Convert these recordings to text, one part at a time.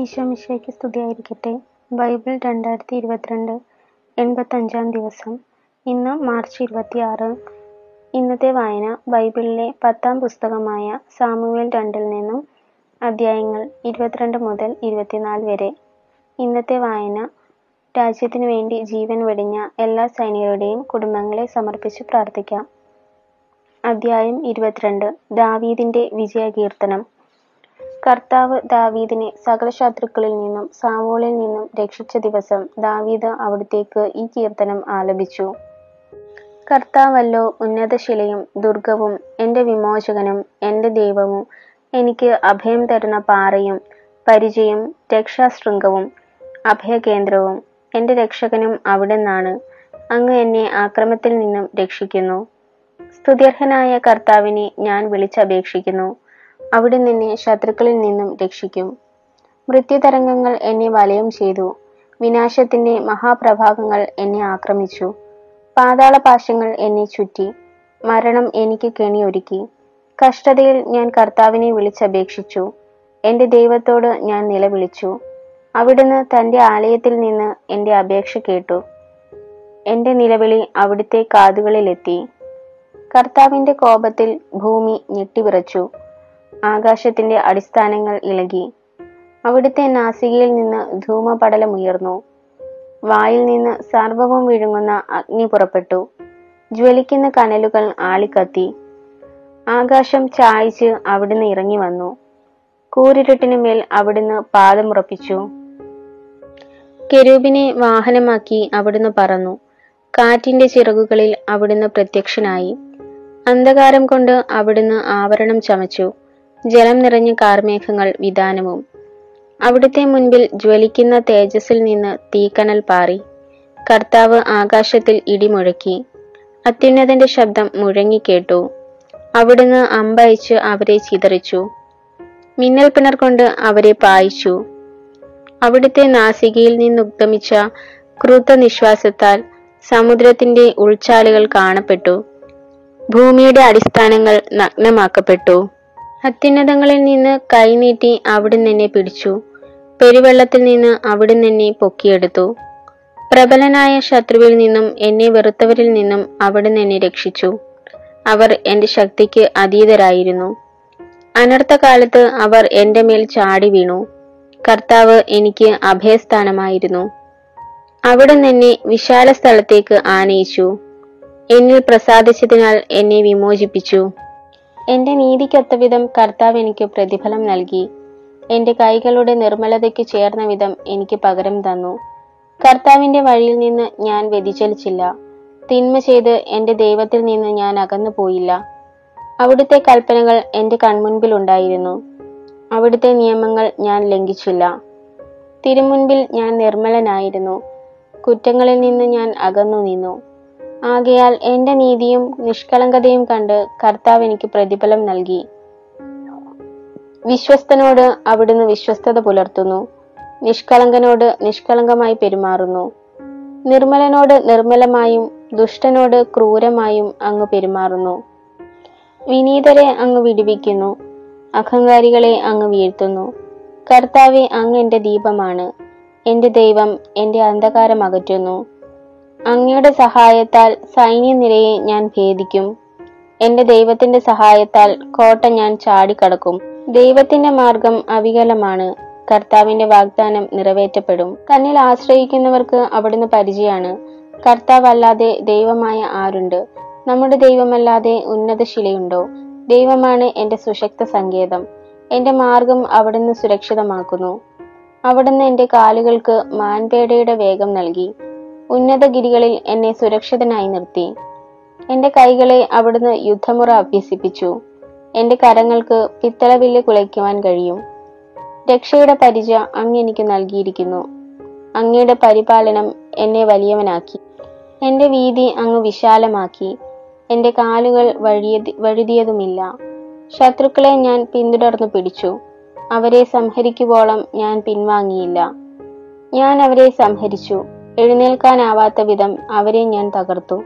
ഈശോമിശിഹായ്ക്ക് സ്തുതിയായിരിക്കട്ടെ. ബൈബിൾ രണ്ടായിരത്തി ഇരുപത്തിരണ്ട് എൺപത്തഞ്ചാം ദിവസം. ഇന്ന് മാർച്ച് ഇരുപത്തിയാറ്. ഇന്നത്തെ വായന ബൈബിളിലെ പത്താം പുസ്തകമായ സാമുവേൽ രണ്ടിൽ നിന്നും അധ്യായങ്ങൾ ഇരുപത്തിരണ്ട് മുതൽ ഇരുപത്തിനാല് വരെ. ഇന്നത്തെ വായന രാജ്യത്തിനു വേണ്ടി ജീവൻ വെടിഞ്ഞ എല്ലാ സൈനികരുടെയും കുടുംബങ്ങളെ സമർപ്പിച്ച് പ്രാർത്ഥിക്കാം. അധ്യായം ഇരുപത്തിരണ്ട്. ദാവീദിന്റെ വിജയകീർത്തനം. കർത്താവ് ദാവീദിനെ സകല ശത്രുക്കളിൽ നിന്നും സാവോളിൽ നിന്നും രക്ഷിച്ച ദിവസം ദാവീദ് അവിടുത്തേക്ക് ഈ കീർത്തനം ആലപിച്ചു. കർത്താവല്ലോ ഉന്നതശിലയും ദുർഗവും എന്റെ വിമോചകനും എന്റെ ദൈവവും എനിക്ക് അഭയം തരുന്ന പാറയും പരിചയം രക്ഷാശൃംഗവും അഭയകേന്ദ്രവും എന്റെ രക്ഷകനും അവിടുന്നാണ്. അങ്ങ് എന്നെ ആക്രമത്തിൽ നിന്നും രക്ഷിക്കുന്നു. സ്തുത്യർഹനായ കർത്താവിനെ ഞാൻ വിളിച്ചപേക്ഷിക്കുന്നു. അവിടെ നിന്നെ ശത്രുക്കളിൽ നിന്നും രക്ഷിക്കും. മൃത്യുതരംഗങ്ങൾ എന്നെ വലയം ചെയ്തു. വിനാശത്തിന്റെ മഹാപ്രഭാഗങ്ങൾ എന്നെ ആക്രമിച്ചു. പാതാളപാശങ്ങൾ എന്നെ ചുറ്റി. മരണം എനിക്ക് കെണിയൊരുക്കി. കഷ്ടതയിൽ ഞാൻ കർത്താവിനെ വിളിച്ചപേക്ഷിച്ചു. എന്റെ ദൈവത്തോട് ഞാൻ നിലവിളിച്ചു. അവിടുന്ന് തന്റെ ആലയത്തിൽ നിന്ന് എന്റെ അപേക്ഷ കേട്ടു. എന്റെ നിലവിളി അവിടുത്തെ കാതുകളിലെത്തി. കർത്താവിന്റെ കോപത്തിൽ ഭൂമി ഞെട്ടിവിറച്ചു. ആകാശത്തിന്റെ അടിസ്ഥാനങ്ങൾ ഇളകി. അവിടുത്തെ നാസികയിൽ നിന്ന് ധൂമപടലമുയർന്നു വായിൽ നിന്ന് സർവവും വിഴുങ്ങുന്ന അഗ്നി പുറപ്പെട്ടു. ജ്വലിക്കുന്ന കനലുകൾ ആളിക്കത്തി. ആകാശം ചായ്ച്ച് അവിടുന്ന് ഇറങ്ങി വന്നു. കൂരിരുട്ടിനു മേൽ അവിടുന്ന് പാദമുറപ്പിച്ചു കെരൂബിനെ വാഹനമാക്കി അവിടുന്ന് പറന്നു. കാറ്റിന്റെ ചിറകുകളിൽ അവിടുന്ന് പ്രത്യക്ഷനായി. അന്ധകാരം കൊണ്ട് അവിടുന്ന് ആവരണം ചമച്ചു. ജലം നിറഞ്ഞ കാർമേഘങ്ങൾ വിധാനവും. അവിടുത്തെ മുൻപിൽ ജ്വലിക്കുന്ന തേജസ്സിൽ നിന്ന് തീക്കനൽ പാറി. കർത്താവ് ആകാശത്തിൽ ഇടിമുഴക്കി. അത്യുന്നതന്റെ ശബ്ദം മുഴങ്ങിക്കേട്ടു അവിടുന്ന് അമ്പയച്ച് അവരെ ചിതറിച്ചു. മിന്നൽ പിണർ കൊണ്ട് അവരെ പായിച്ചു. അവിടുത്തെ നാസികയിൽ നിന്നുദ്ഗമിച്ച ക്രൂത്ത നിശ്വാസത്താൽ സമുദ്രത്തിന്റെ ഉൾച്ചാലുകൾ കാണപ്പെട്ടു. ഭൂമിയുടെ അടിസ്ഥാനങ്ങൾ നഗ്നമാക്കപ്പെട്ടു. അത്യുന്നതങ്ങളിൽ നിന്ന് കൈനീട്ടി അവിടുന്ന് എന്നെ പിടിച്ചു. പെരുവെള്ളത്തിൽ നിന്ന് അവിടുന്ന് എന്നെ പൊക്കിയെടുത്തു. പ്രബലനായ ശത്രുവിൽ നിന്നും എന്നെ വെറുത്തവരിൽ നിന്നും അവിടുന്ന് എന്നെ രക്ഷിച്ചു. അവർ എന്റെ ശക്തിക്ക് അതീതരായിരുന്നു. അനർത്ഥകാലത്ത് അവർ എന്റെ മേൽ ചാടി വീണു. കർത്താവ് എനിക്ക് അഭയസ്ഥാനമായിരുന്നു. അവിടെ എന്നെ വിശാല സ്ഥലത്തേക്ക് ആനയിച്ചു. എന്നിൽ പ്രസാദിച്ചതിനാൽ എന്നെ വിമോചിപ്പിച്ചു. എന്റെ നീതിക്കൊത്തവിധം കർത്താവ് എനിക്ക് പ്രതിഫലം നൽകി. എന്റെ കൈകളുടെ നിർമ്മലതയ്ക്ക് ചേർന്ന വിധം എനിക്ക് പകരം തന്നു. കർത്താവിന്റെ വഴിയിൽ നിന്ന് ഞാൻ വ്യതിചലിച്ചില്ല. തിന്മ ചെയ്ത് എന്റെ ദൈവത്തിൽ നിന്ന് ഞാൻ അകന്നു പോയില്ല. അവിടുത്തെ കൽപ്പനകൾ എന്റെ കൺമുൻപിൽ ഉണ്ടായിരുന്നു. അവിടുത്തെ നിയമങ്ങൾ ഞാൻ ലംഘിച്ചില്ല. തിരുമുൻപിൽ ഞാൻ നിർമ്മലനായിരുന്നു. കുറ്റങ്ങളിൽ നിന്ന് ഞാൻ അകന്നു നിന്നു. ആകയാൽ എന്റെ നീതിയും നിഷ്കളങ്കതയും കണ്ട് കർത്താവ് എനിക്ക് പ്രതിഫലം നൽകി. വിശ്വസ്തനോട് അവിടുന്ന് വിശ്വസ്തത പുലർത്തുന്നു. നിഷ്കളങ്കനോട് നിഷ്കളങ്കമായി പെരുമാറുന്നു. നിർമ്മലനോട് നിർമ്മലമായും ദുഷ്ടനോട് ക്രൂരമായും അങ്ങ് പെരുമാറുന്നു. വിനീതരെ അങ്ങ് വിടുവിക്കുന്നു. അഹങ്കാരികളെ അങ്ങ് വീഴ്ത്തുന്നു. കർത്താവെ അങ്ങ് എന്റെ ദീപമാണ്. എന്റെ ദൈവം എന്റെ അന്ധകാരം അകറ്റുന്നു. അങ്ങയുടെ സഹായത്താൽ സൈന്യനിരയെ ഞാൻ ഭേദിക്കും. എന്റെ ദൈവത്തിന്റെ സഹായത്താൽ കോട്ട ഞാൻ ചാടിക്കടക്കും. ദൈവത്തിന്റെ മാർഗം അവികലമാണ്. കർത്താവിന്റെ വാഗ്ദാനം നിറവേറ്റപ്പെടും. തന്നിൽ ആശ്രയിക്കുന്നവർക്ക് അവിടുന്ന് പരിചയമാണ്. കർത്താവ് അല്ലാതെ ദൈവമായ ആരുണ്ട്? നമ്മുടെ ദൈവമല്ലാതെ ഉന്നത ശിലയുണ്ടോ? ദൈവമാണ് എന്റെ സുശക്ത സങ്കേതം. എന്റെ മാർഗം അവിടുന്ന് സുരക്ഷിതമാക്കുന്നു. അവിടുന്ന് എന്റെ കാലുകൾക്ക് മാൻപേടയുടെ വേഗം നൽകി. ഉന്നതഗിരികളിൽ എന്നെ സുരക്ഷിതനായി നിർത്തി. എന്റെ കൈകളെ അവിടുന്ന് യുദ്ധമുറ അഭ്യസിപ്പിച്ചു. എന്റെ കരങ്ങൾക്ക് പിത്തളവില്ല് കുലയ്ക്കുവാൻ കഴിയും. രക്ഷയുടെ പരിച അങ്ങ് എനിക്ക് നൽകിയിരിക്കുന്നു. അങ്ങയുടെ പരിപാലനം എന്നെ വലിയവനാക്കി. എന്റെ വീതി അങ്ങ് വിശാലമാക്കി. എന്റെ കാലുകൾ വഴിയ വഴുതിയതുമില്ല. ശത്രുക്കളെ ഞാൻ പിന്തുടർന്നു പിടിച്ചു. അവരെ സംഹരിക്കുവോളം ഞാൻ പിൻവാങ്ങിയില്ല. ഞാൻ അവരെ സംഹരിച്ചു. എഴുന്നേൽക്കാനാവാത്ത വിധം അവരെ ഞാൻ തകർത്തു.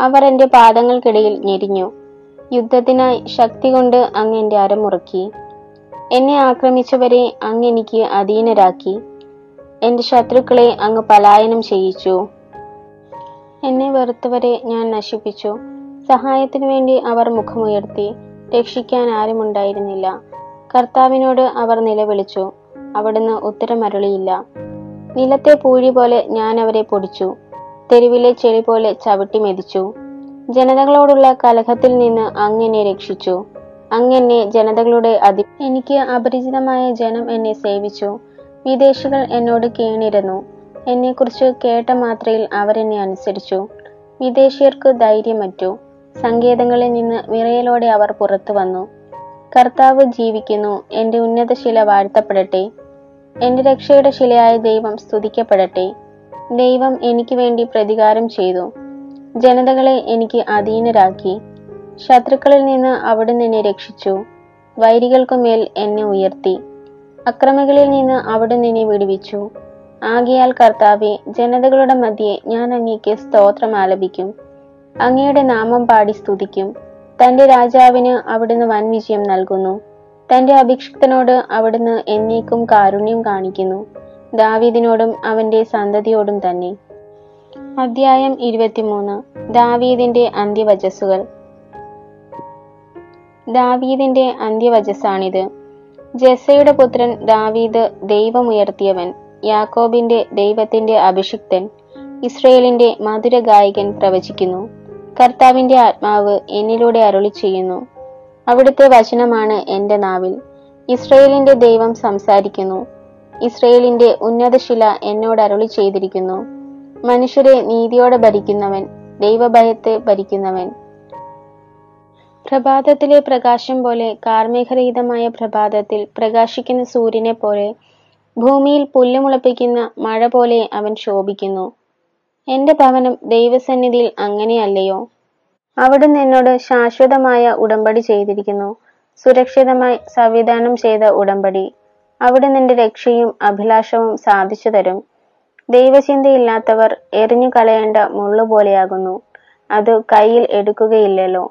അവർ എന്റെ പാദങ്ങൾക്കിടയിൽ ഞെരിഞ്ഞു. യുദ്ധത്തിനായി ശക്തി കൊണ്ട് അങ്ങ് എന്റെ അരമുറക്കി എന്നെ ആക്രമിച്ചവരെ അങ്ങ് എനിക്ക് അധീനരാക്കി. എന്റെ ശത്രുക്കളെ അങ്ങ് പലായനം ചെയ്യിച്ചു. എന്നെ വെറുത്തവരെ ഞാൻ നശിപ്പിച്ചു. സഹായത്തിനു വേണ്ടി അവർ മുഖമുയർത്തി. രക്ഷിക്കാൻ ആരുമുണ്ടായിരുന്നില്ല. കർത്താവിനോട് അവർ നിലവിളിച്ചു. അവിടുന്ന് ഉത്തരമരുളിയില്ല. നിലത്തെ പൂഴി പോലെ ഞാൻ അവരെ പൊടിച്ചു. തെരുവിലെ ചെളി പോലെ ചവിട്ടി മെതിച്ചു. ജനതകളോടുള്ള കലഹത്തിൽ നിന്ന് അങ്ങനെ രക്ഷിച്ചു. അങ്ങനെ ജനതകളുടെ അതി എനിക്ക് അപരിചിതമായ ജനം എന്നെ സേവിച്ചു. വിദേശികൾ എന്നോട് കീണിരുന്നു. എന്നെക്കുറിച്ച് കേട്ട മാത്രയിൽ അവരെന്നെ അനുസരിച്ചു. വിദേശീയർക്ക് ധൈര്യമറ്റു. സങ്കേതങ്ങളിൽ നിന്ന് വിറയലോടെ അവർ പുറത്തു വന്നു. കർത്താവ് ജീവിക്കുന്നു. എന്റെ ഉന്നതശീല വാഴ്ത്തപ്പെടട്ടെ. എന്റെ രക്ഷയുടെ ശിലയായ ദൈവം സ്തുതിക്കപ്പെടട്ടെ. ദൈവം എനിക്ക് വേണ്ടി പ്രതികാരം ചെയ്തു. ജനതകളെ എനിക്ക് അധീനരാക്കി. ശത്രുക്കളിൽ നിന്ന് അവിടുന്ന് എന്നെ രക്ഷിച്ചു. വൈരികൾക്കുമേൽ എന്നെ ഉയർത്തി. അക്രമികളിൽ നിന്ന് അവിടുന്ന് എന്നെ വിടുവിച്ചു. ആകിയാൽ കർത്താവെ ജനതകളുടെ മധ്യേ ഞാൻ അങ്ങേക്ക് സ്തോത്രം ആലപിക്കും. അങ്ങയുടെ നാമം പാടി സ്തുതിക്കും. തന്റെ രാജാവിന് അവിടുന്ന് വൻ വിജയം നൽകുന്നു. തന്റെ അഭിക്ഷിക്തനോട് അവിടുന്ന് എന്നേക്കും കാരുണ്യം കാണിക്കുന്നു. ദാവീദിനോടും അവന്റെ സന്തതിയോടും തന്നെ. അധ്യായം ഇരുപത്തിമൂന്ന്. ദാവീദിന്റെ അന്ത്യവചസ്സുകൾ. ദാവീദിന്റെ അന്ത്യവചസ്സാണിത്. ജെസയുടെ പുത്രൻ ദാവീദ് ദൈവമുയർത്തിയവൻ യാക്കോബിന്റെ ദൈവത്തിന്റെ അഭിഷിക്തൻ ഇസ്രയേലിന്റെ മധുര ഗായകൻ പ്രവചിക്കുന്നു. കർത്താവിന്റെ ആത്മാവ് എന്നിലൂടെ അരുളി ചെയ്യുന്നു അവിടുത്തെ വചനമാണ് എന്റെ നാവിൽ. ഇസ്രയേലിന്റെ ദൈവം സംസാരിക്കുന്നു. ഇസ്രയേലിന്റെ ഉന്നതശില എന്നോട് അരുളി ചെയ്തിരിക്കുന്നു. മനുഷ്യരെ നീതിയോടെ ഭരിക്കുന്നവൻ ദൈവഭയത്തെ ഭരിക്കുന്നവൻ. പ്രഭാതത്തിലെ പ്രകാശം പോലെ കാർമേഘരഹിതമായ പ്രഭാതത്തിൽ പ്രകാശിക്കുന്ന സൂര്യനെ പോലെ ഭൂമിയിൽ പുല്ല് മുളപ്പിക്കുന്ന മഴ പോലെ അവൻ ശോഭിക്കുന്നു. എന്റെ ഭവനം ദൈവസന്നിധിയിൽ അങ്ങനെയല്ലയോ? അവിടുന്ന് എന്നോട് ശാശ്വതമായ ഉടമ്പടി ചെയ്തിരിക്കുന്നു. സുരക്ഷിതമായി സംവിധാനം ചെയ്ത ഉടമ്പടി. അവിടെ നിന്റെ രക്ഷയും അഭിലാഷവും സാധിച്ചു തരും. ദൈവചിന്തയില്ലാത്തവർ എറിഞ്ഞു കളയേണ്ട മുള്ളുപോലെയാകുന്നു. അത് കയ്യിൽ എടുക്കുകയില്ലല്ലോ.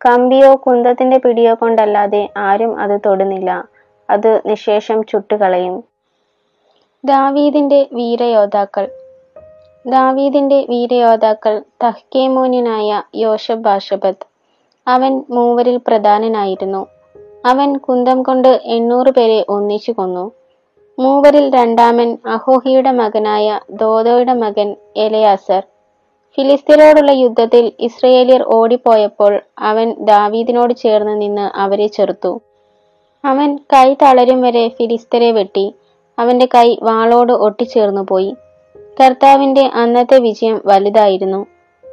കമ്പിയോ കുന്തത്തിന്റെ പിടിയോ കൊണ്ടല്ലാതെ ആരും അത് തൊടുന്നില്ല. അത് നിശേഷം ചുട്ടുകളയും. ദാവീദിന്റെ വീരയോദ്ധാക്കൾ. ദാവീദിന്റെ വീരയോദ്ധാക്കൾ തഹ്കേമോനായ യോഷബ് ബാഷബത്ത് അവൻ മൂവരിൽ പ്രധാനനായിരുന്നു. അവൻ കുന്തം കൊണ്ട് എണ്ണൂറ് പേരെ ഒന്നിച്ചു കൊന്നു. മൂവരിൽ രണ്ടാമൻ അഹോഹിയുടെ മകനായ ദോദോയുടെ മകൻ എലയാസർ. ഫിലിസ്തീനോടുള്ള യുദ്ധത്തിൽ ഇസ്രയേലിയർ ഓടിപ്പോയപ്പോൾ അവൻ ദാവീദിനോട് ചേർന്ന് നിന്ന് അവരെ ചെറുത്തു. അവൻ കൈ തളരും വരെ ഫിലിസ്തരെ വെട്ടി. അവന്റെ കൈ വാളോട് ഒട്ടിച്ചേർന്നു പോയി കർത്താവിന്റെ അന്നത്തെ വിജയം വലുതായിരുന്നു.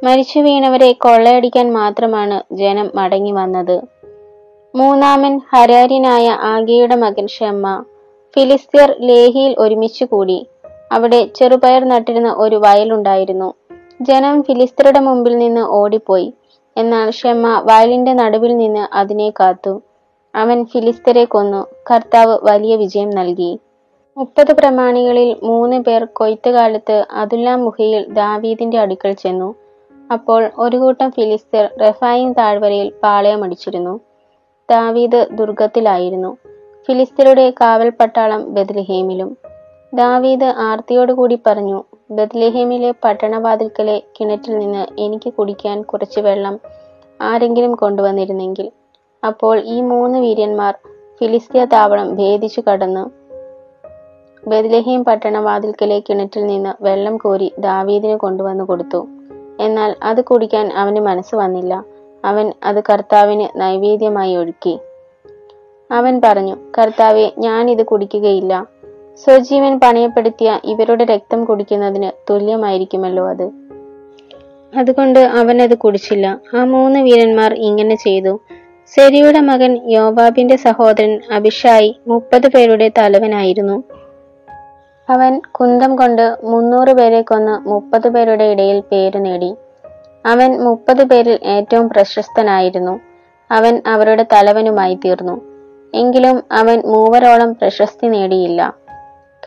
മരിച്ചു വീണവരെ കൊള്ളയടിക്കാൻ മാത്രമാണ് ജനം മടങ്ങി വന്നത്. മൂന്നാമൻ ഹരാരിനായ ആഗയുടെ മകൻ ഷെമ്മ ഫിലിസ്തീർ ലേഹിയിൽ ഒരുമിച്ചു കൂടി. അവിടെ ചെറുപയർ നട്ടിരുന്ന ഒരു വയലുണ്ടായിരുന്നു ജനം ഫിലിസ്തീരുടെ മുമ്പിൽ നിന്ന് ഓടിപ്പോയി. എന്നാൽ ഷെമ്മ വയലിന്റെ നടുവിൽ നിന്ന് അതിനെ കാത്തു. അവൻ ഫിലിസ്തരെ കൊന്നു. കർത്താവ് വലിയ വിജയം നൽകി. മുപ്പത് പ്രമാണികളിൽ മൂന്ന് പേർ കൊയ്ത്തുകാലത്ത് അതുല്ലാം മുഹിയിൽ ദാവീദിന്റെ അടുക്കൽ ചെന്നു. അപ്പോൾ ഒരു കൂട്ടം ഫിലിസ്തീർ റഫായിൻ താഴ്വരയിൽ പാളയമടിച്ചിരുന്നു ദാവീദ് ദുർഗത്തിലായിരുന്നു. ഫിലിസ്തീരുടെ കാവൽ പട്ടാളം ബദ്ലഹേമിലും ദാവീദ് ആർത്തിയോടുകൂടി പറഞ്ഞു ബദ്ലഹേമിലെ പട്ടണവാതിൽക്കലെ കിണറ്റിൽ നിന്ന് എനിക്ക് കുടിക്കാൻ കുറച്ച് വെള്ളം ആരെങ്കിലും കൊണ്ടുവന്നിരുന്നെങ്കിൽ. അപ്പോൾ ഈ മൂന്ന് വീര്യന്മാർ ഫിലിസ്തീയ താവളം ഭേദിച്ചു കടന്ന് ബദ്ലഹീം പട്ടണവാതിൽക്കലെ കിണറ്റിൽ നിന്ന് വെള്ളം കോരി ദാവീദിന് കൊണ്ടുവന്നു കൊടുത്തു. എന്നാൽ അത് കുടിക്കാൻ അവന് മനസ്സ് വന്നില്ല. അവൻ അത് കർത്താവിന് നൈവേദ്യമായി ഒഴുക്കി അവൻ പറഞ്ഞു കർത്താവെ ഞാൻ ഇത് കുടിക്കുകയില്ല. സ്വജീവൻ പണയപ്പെടുത്തിയ ഇവരുടെ രക്തം കുടിക്കുന്നതിന് തുല്യമായിരിക്കുമല്ലോ അത്. അതുകൊണ്ട് അവൻ അത് കുടിച്ചില്ല. ആ മൂന്ന് വീരന്മാർ ഇങ്ങനെ ചെയ്തു. സെരിയുടെ മകൻ യോവാബിന്റെ സഹോദരൻ അഭിഷായി മുപ്പത് പേരുടെ തലവനായിരുന്നു. അവൻ കുന്തം കൊണ്ട് മുന്നൂറ് പേരെ കൊന്ന് മുപ്പത് പേരുടെ ഇടയിൽ പേര് നേടി. അവൻ മുപ്പത് പേരിൽ ഏറ്റവും പ്രശസ്തനായിരുന്നു. അവൻ അവരുടെ തലവനുമായി തീർന്നു. എങ്കിലും അവൻ മൂവരോളം പ്രശസ്തി നേടിയില്ല.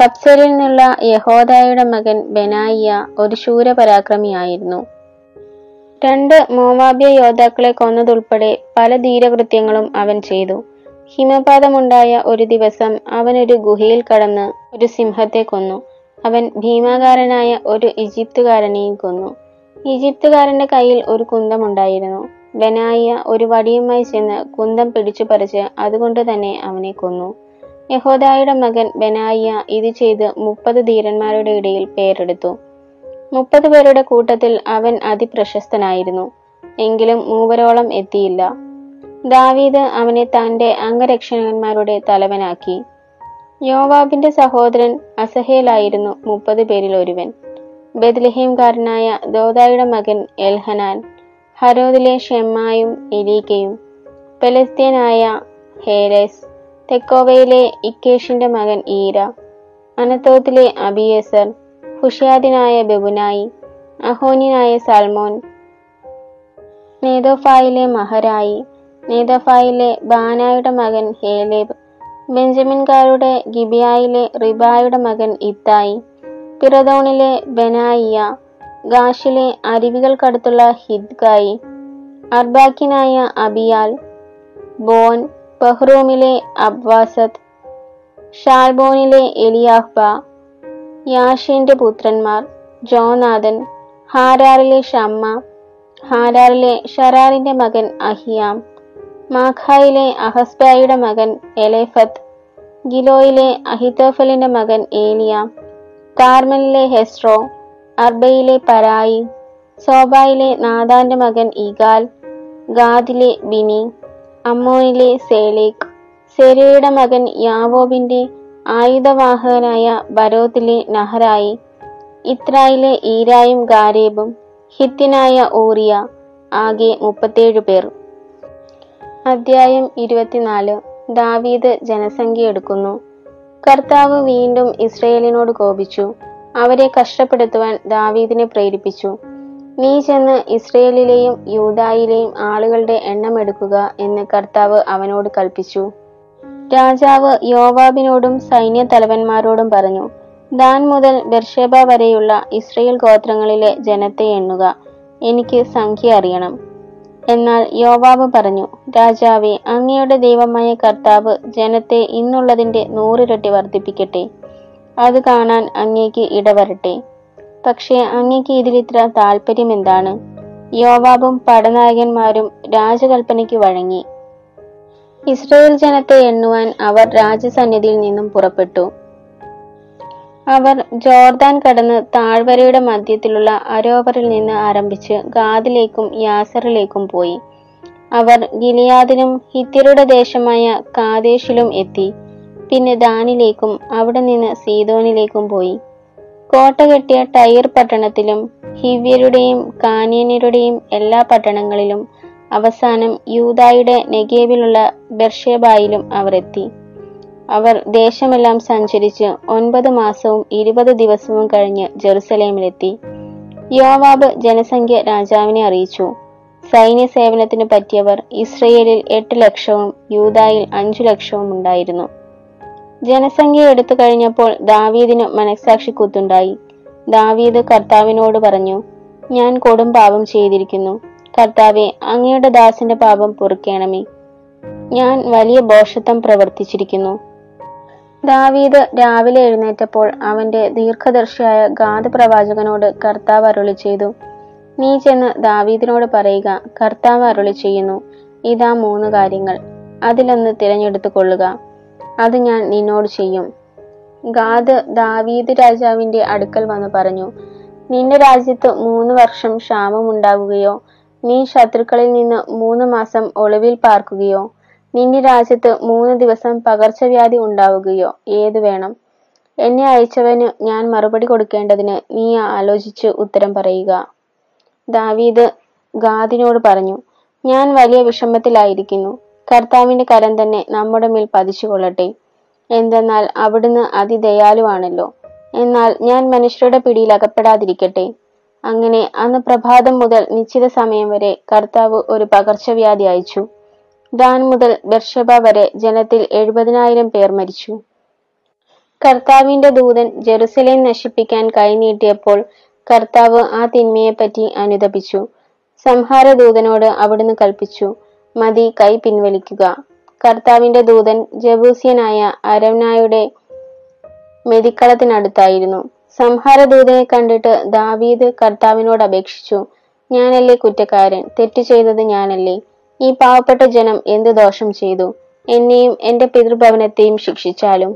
കപ്സരിൽ നിന്നുള്ള യഹോദായുടെ മകൻ ബെനായിയ ഒരു ശൂരപരാക്രമിയായിരുന്നു. രണ്ട് മോവാബ്യ യോദ്ധാക്കളെ കൊന്നതുൾപ്പെടെ പല ധീരകൃത്യങ്ങളും അവൻ ചെയ്തു. ഹിമപാതമുണ്ടായ ഒരു ദിവസം അവൻ ഒരു ഗുഹയിൽ കടന്ന് ഒരു സിംഹത്തെ കൊന്നു. അവൻ ഭീമാകാരനായ ഒരു ഈജിപ്തുകാരനെയും കൊന്നു. ഈജിപ്തുകാരന്റെ കയ്യിൽ ഒരു കുന്തമുണ്ടായിരുന്നു. ബനായ ഒരു വടിയുമായി ചെന്ന് കുന്തം പിടിച്ചു പറിച്ച് അതുകൊണ്ട് തന്നെ അവനെ കൊന്നു. യഹോദായുടെ മകൻ ബനായ ഇത് ചെയ്ത് മുപ്പത് ധീരന്മാരുടെ ഇടയിൽ പേരെടുത്തു. മുപ്പത് പേരുടെ കൂട്ടത്തിൽ അവൻ അതിപ്രശസ്തനായിരുന്നു. എങ്കിലും മൂവരോളം എത്തിയില്ല. ദാവീദ് അവനെ തന്റെ അംഗരക്ഷകന്മാരുടെ തലവനാക്കി. യോവാബിന്റെ സഹോദരൻ അസഹേലായിരുന്നു മുപ്പത് പേരിൽ ഒരുവൻ. ബദ്ലഹീംകാരനായ ദോദായുടെ മകൻ എൽഹനാൻ ഹരോദിലെ ഷെമ്മായും എലീക്കയും പെലസ്തീനായ ഹേരസ് തെക്കോവയിലെ ഇക്കേഷിന്റെ മകൻ ഈര അനത്തോത്തിലെ അബിയസർ ഹുഷ്യാദിനായ ബെബുനായി അഹോനിനായ സൽമോൻ നേതോഫായിലെ മഹരായി നേതോഫായിലെ ബാനായുടെ മകൻ ഹേലേബ് ബെഞ്ചമിൻകാരുടെ ഗിബിയായിലെ റിബായുടെ മകൻ ഇത്തായി പിറദോണിലെ ബെനായിയ ഗാഷിലെ അരുവികൾക്കടുത്തുള്ള ഹിദ്ഗായി അർബാക്കിനായ അബിയാൽ ബോൻ ബഹ്റൂമിലെ അബ്വാസത്ത് ഷാൽബോണിലെ എലിയാഹ്ബ യാഷിന്റെ പുത്രന്മാർ ജോനാഥൻ ഹാരാറിലെ ഷമ്മ ഹാരാറിലെ ഷറാറിന്റെ മകൻ അഹിയാം മാഖായിലെ അഹസ്ബായുടെ മകൻ എലേഫത്ത് ഗിലോയിലെ അഹിതോഫലിന്റെ മകൻ ഏലിയ കാർമലിലെ ഹെസ്ട്രോ അർബയിലെ പരായി സോബായിലെ നാദാന്റെ മകൻ ഇഗാൽ ഗാദിലെ ബിനി അമ്മോയിലെ സേലേഖ് സെരയുടെ മകൻ യാവോബിന്റെ ആയുധവാഹകനായ ബരോത്തിലെ നഹറായി ഇത്രായിലെ ഈരായും ഗാരേബും ഹിത്തിനായ ഊറിയ ആകെ മുപ്പത്തേഴു പേർ. അധ്യായം ഇരുപത്തിനാല്. ദാവീദ് ജനസംഖ്യ എടുക്കുന്നു കർത്താവ് വീണ്ടും ഇസ്രയേലിനോട് കോപിച്ചു. അവരെ കഷ്ടപ്പെടുത്തുവാൻ ദാവീദിനെ പ്രേരിപ്പിച്ചു. നീ ചെന്ന് ഇസ്രയേലിലെയും യൂതായിലെയും ആളുകളുടെ എണ്ണം എടുക്കുക എന്ന് കർത്താവ് അവനോട് കൽപ്പിച്ചു. രാജാവ് യോവാബിനോടും സൈന്യ തലവന്മാരോടും പറഞ്ഞു ദാൻ മുതൽ ബെർഷേബ വരെയുള്ള ഇസ്രയേൽ ഗോത്രങ്ങളിലെ ജനത്തെ എണ്ണുക. എനിക്ക് സംഖ്യ അറിയണം. എന്നാൽ യോവാബ് പറഞ്ഞു രാജാവെ അങ്ങയുടെ ദൈവമായ കർത്താവ് ജനത്തെ ഇന്നുള്ളതിന്റെ നൂറിരട്ടി വർദ്ധിപ്പിക്കട്ടെ. അത് കാണാൻ അങ്ങേക്ക് ഇടവരട്ടെ. പക്ഷേ അങ്ങേക്ക് ഇതിലിത്ര താല്പര്യം എന്താണ്? യോവാബും പടനായകന്മാരും രാജകൽപ്പനയ്ക്ക് വഴങ്ങി. ഇസ്രയേൽ ജനത്തെ എണ്ണുവാൻ അവർ രാജസന്നിധിയിൽ നിന്നും പുറപ്പെട്ടു. അവർ ജോർദാൻ കടന്ന് താഴ്വരയുടെ മധ്യത്തിലുള്ള അരോവറിൽ നിന്ന് ആരംഭിച്ച് ഗാദിലേക്കും യാസറിലേക്കും പോയി. അവർ ഗിലിയാദിനും ഹിത്യരുടെ ദേശമായ കാദേശിലും എത്തി. പിന്നെ ദാനിലേക്കും അവിടെ നിന്ന് സീതോനിലേക്കും പോയി. കോട്ട കെട്ടിയ ടൈർ പട്ടണത്തിലും ഹിവ്യരുടെയും കാനിയനരുടെയും എല്ലാ പട്ടണങ്ങളിലും അവസാനം യൂതായുടെ നെഗേവിലുള്ള ബെർഷേബായിലും അവർ എത്തി അവർ ദേശമെല്ലാം സഞ്ചരിച്ച് ഒൻപത് മാസവും ഇരുപത് ദിവസവും കഴിഞ്ഞ് ജെറുസലേമിലെത്തി. യോവാബ് ജനസംഖ്യ രാജാവിനെ അറിയിച്ചു. സൈന്യ സേവനത്തിന് പറ്റിയവർ ഇസ്രയേലിൽ എട്ട് ലക്ഷവും യൂതായിൽ അഞ്ചു ലക്ഷവും ഉണ്ടായിരുന്നു. ജനസംഖ്യ എടുത്തു കഴിഞ്ഞപ്പോൾ ദാവീദിന് മനസ്സാക്ഷി കുത്തുണ്ടായി. ദാവീദ് കർത്താവിനോട് പറഞ്ഞു ഞാൻ കൊടും പാപം ചെയ്തിരിക്കുന്നു. കർത്താവെ അങ്ങയുടെ ദാസിന്റെ പാപം പൊറുക്കേണമേ. ഞാൻ വലിയ ബോഷത്വം പ്രവർത്തിച്ചിരിക്കുന്നു. ദാവീദ് രാവിലെ എഴുന്നേറ്റപ്പോൾ അവന്റെ ദീർഘദർശിയായ ഗാദ് പ്രവാചകനോട് കർത്താവ് അരുളി ചെയ്തു. നീ ചെന്ന് ദാവീദിനോട് പറയുക കർത്താവ് അരുളി ചെയ്യുന്നു. ഇതാ മൂന്ന് കാര്യങ്ങൾ. അതിലൊന്ന് തിരഞ്ഞെടുത്തു കൊള്ളുക. അത് ഞാൻ നിന്നോട് ചെയ്യും. ഗാദ് ദാവീദ് രാജാവിന്റെ അടുക്കൽ വന്ന് പറഞ്ഞു നിന്റെ രാജ്യത്ത് മൂന്ന് വർഷം ക്ഷാമമുണ്ടാകുകയോ നീ ശത്രുക്കളിൽ നിന്ന് മൂന്ന് മാസം ഒളിവിൽ പാർക്കുകയോ നിന്റെ രാജ്യത്ത് മൂന്ന് ദിവസം പകർച്ചവ്യാധി ഉണ്ടാവുകയോ ഏതു വേണം? എന്നെ അയച്ചവന് ഞാൻ മറുപടി കൊടുക്കേണ്ടതിന് നീ ആലോചിച്ച് ഉത്തരം പറയുക. ദാവീദ് ഗാദിനോട് പറഞ്ഞു ഞാൻ വലിയ വിഷമത്തിലായിരിക്കുന്നു. കർത്താവിന്റെ കരം തന്നെ നമ്മുടെ മേൽ പതിച്ചുകൊള്ളട്ടെ. എന്തെന്നാൽ അവിടുന്ന് അതിദയാലുവാണല്ലോ. എന്നാൽ ഞാൻ മനുഷ്യരുടെ പിടിയിൽ അകപ്പെടാതിരിക്കട്ടെ. അങ്ങനെ അന്ന് പ്രഭാതം മുതൽ നിശ്ചിത സമയം വരെ കർത്താവ് ഒരു പകർച്ചവ്യാധി അയച്ചു. ദാൻ മുതൽ ബർഷബ വരെ ജനത്തിൽ എഴുപതിനായിരം പേർ മരിച്ചു. കർത്താവിന്റെ ദൂതൻ ജെറുസലേം നശിപ്പിക്കാൻ കൈനീട്ടിയപ്പോൾ കർത്താവ് ആ തിന്മയെപ്പറ്റി അനുതപിച്ചു. സംഹാരദൂതനോട് അവിടുന്ന് കൽപ്പിച്ചു മതി കൈ പിൻവലിക്കുക. കർത്താവിന്റെ ദൂതൻ ജബൂസ്യനായ അരവനായുടെ മെതിക്കളത്തിനടുത്തായിരുന്നു. സംഹാരദൂതനെ കണ്ടിട്ട് ദാവീദ് കർത്താവിനോട് അപേക്ഷിച്ചു ഞാനല്ലേ കുറ്റക്കാരൻ? തെറ്റു ചെയ്തത് ഞാനല്ലേ? ഈ പാവപ്പെട്ട ജനം എന്ത് ദോഷം ചെയ്തു? എന്നെയും എന്റെ പിതൃഭവനത്തെയും ശിക്ഷിച്ചാലും?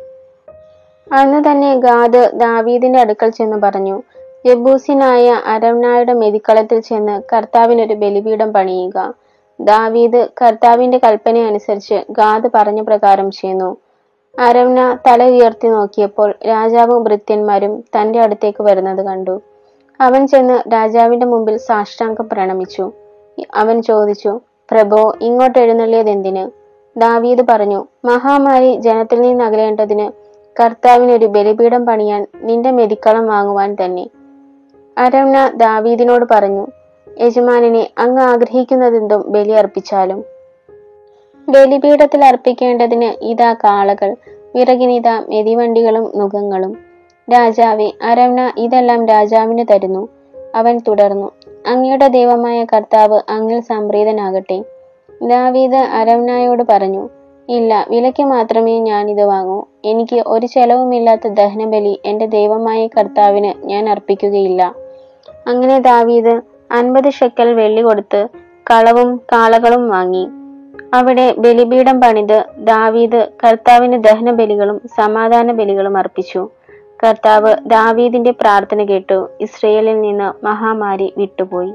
അന്ന് തന്നെ ഗാദ് ദാവീദിന്റെ അടുക്കൽ ചെന്ന് പറഞ്ഞു ജബൂസിനായ അരവ്നായുടെ മെതിക്കളത്തിൽ ചെന്ന് കർത്താവിനൊരു ബലിപീഠം പണിയുക. ദാവീദ് കർത്താവിന്റെ കൽപ്പന അനുസരിച്ച് ഗാദ് പറഞ്ഞ പ്രകാരം ചെയ്യുന്നു അരവ്ന തല ഉയർത്തി നോക്കിയപ്പോൾ രാജാവും ഭൃത്യന്മാരും തന്റെ അടുത്തേക്ക് വരുന്നത് കണ്ടു. അവൻ ചെന്ന് രാജാവിന്റെ മുമ്പിൽ സാഷ്ടാംഗം പ്രണമിച്ചു. അവൻ ചോദിച്ചു പ്രഭോ ഇങ്ങോട്ട് എഴുന്നള്ളിയത് എന്തിന് ദാവീദ് പറഞ്ഞു മഹാമാരി ജനത്തിൽ നിന്ന് അകലേണ്ടതിന് കർത്താവിനൊരു ബലിപീഠം പണിയാൻ നിന്റെ മെതിക്കളം വാങ്ങുവാൻ തന്നെ. അരവണ ദാവീദിനോട് പറഞ്ഞു യജമാനിനെ അങ്ങ് ആഗ്രഹിക്കുന്നതെന്തും ബലി അർപ്പിച്ചാലും. ബലിപീഠത്തിൽ അർപ്പിക്കേണ്ടതിന് ഇതാ കാളകൾ വിറകിനിതാ മെതിവണ്ടികളും നുഖങ്ങളും രാജാവെ അരവണ ഇതെല്ലാം രാജാവിന് തരുന്നു അവൻ തുടർന്നു. അങ്ങയുടെ ദൈവമായ കർത്താവ് അങ്ങിൽ സംപ്രീതനാകട്ടെ. ദാവീദ് അരവ്നായോട് പറഞ്ഞു ഇല്ല വിലയ്ക്ക് മാത്രമേ ഞാൻ ഇത് വാങ്ങൂ. എനിക്ക് ഒരു ചെലവുമില്ലാത്ത ദഹനബലി എന്റെ ദൈവമായ കർത്താവിന് ഞാൻ അർപ്പിക്കുകയില്ല. അങ്ങനെ ദാവീദ് അൻപത് ഷെക്കൽ വെള്ളി കൊടുത്ത് കളവും കാളകളും വാങ്ങി. അവിടെ ബലിപീഠം പണിത് ദാവീദ് കർത്താവിന് ദഹനബലികളും സമാധാന ബലികളും അർപ്പിച്ചു. കർത്താവ് ദാവീദിന്റെ പ്രാർത്ഥന കേട്ടു. ഇസ്രയേലിൽ നിന്ന് മഹാമാരി വിട്ടുപോയി.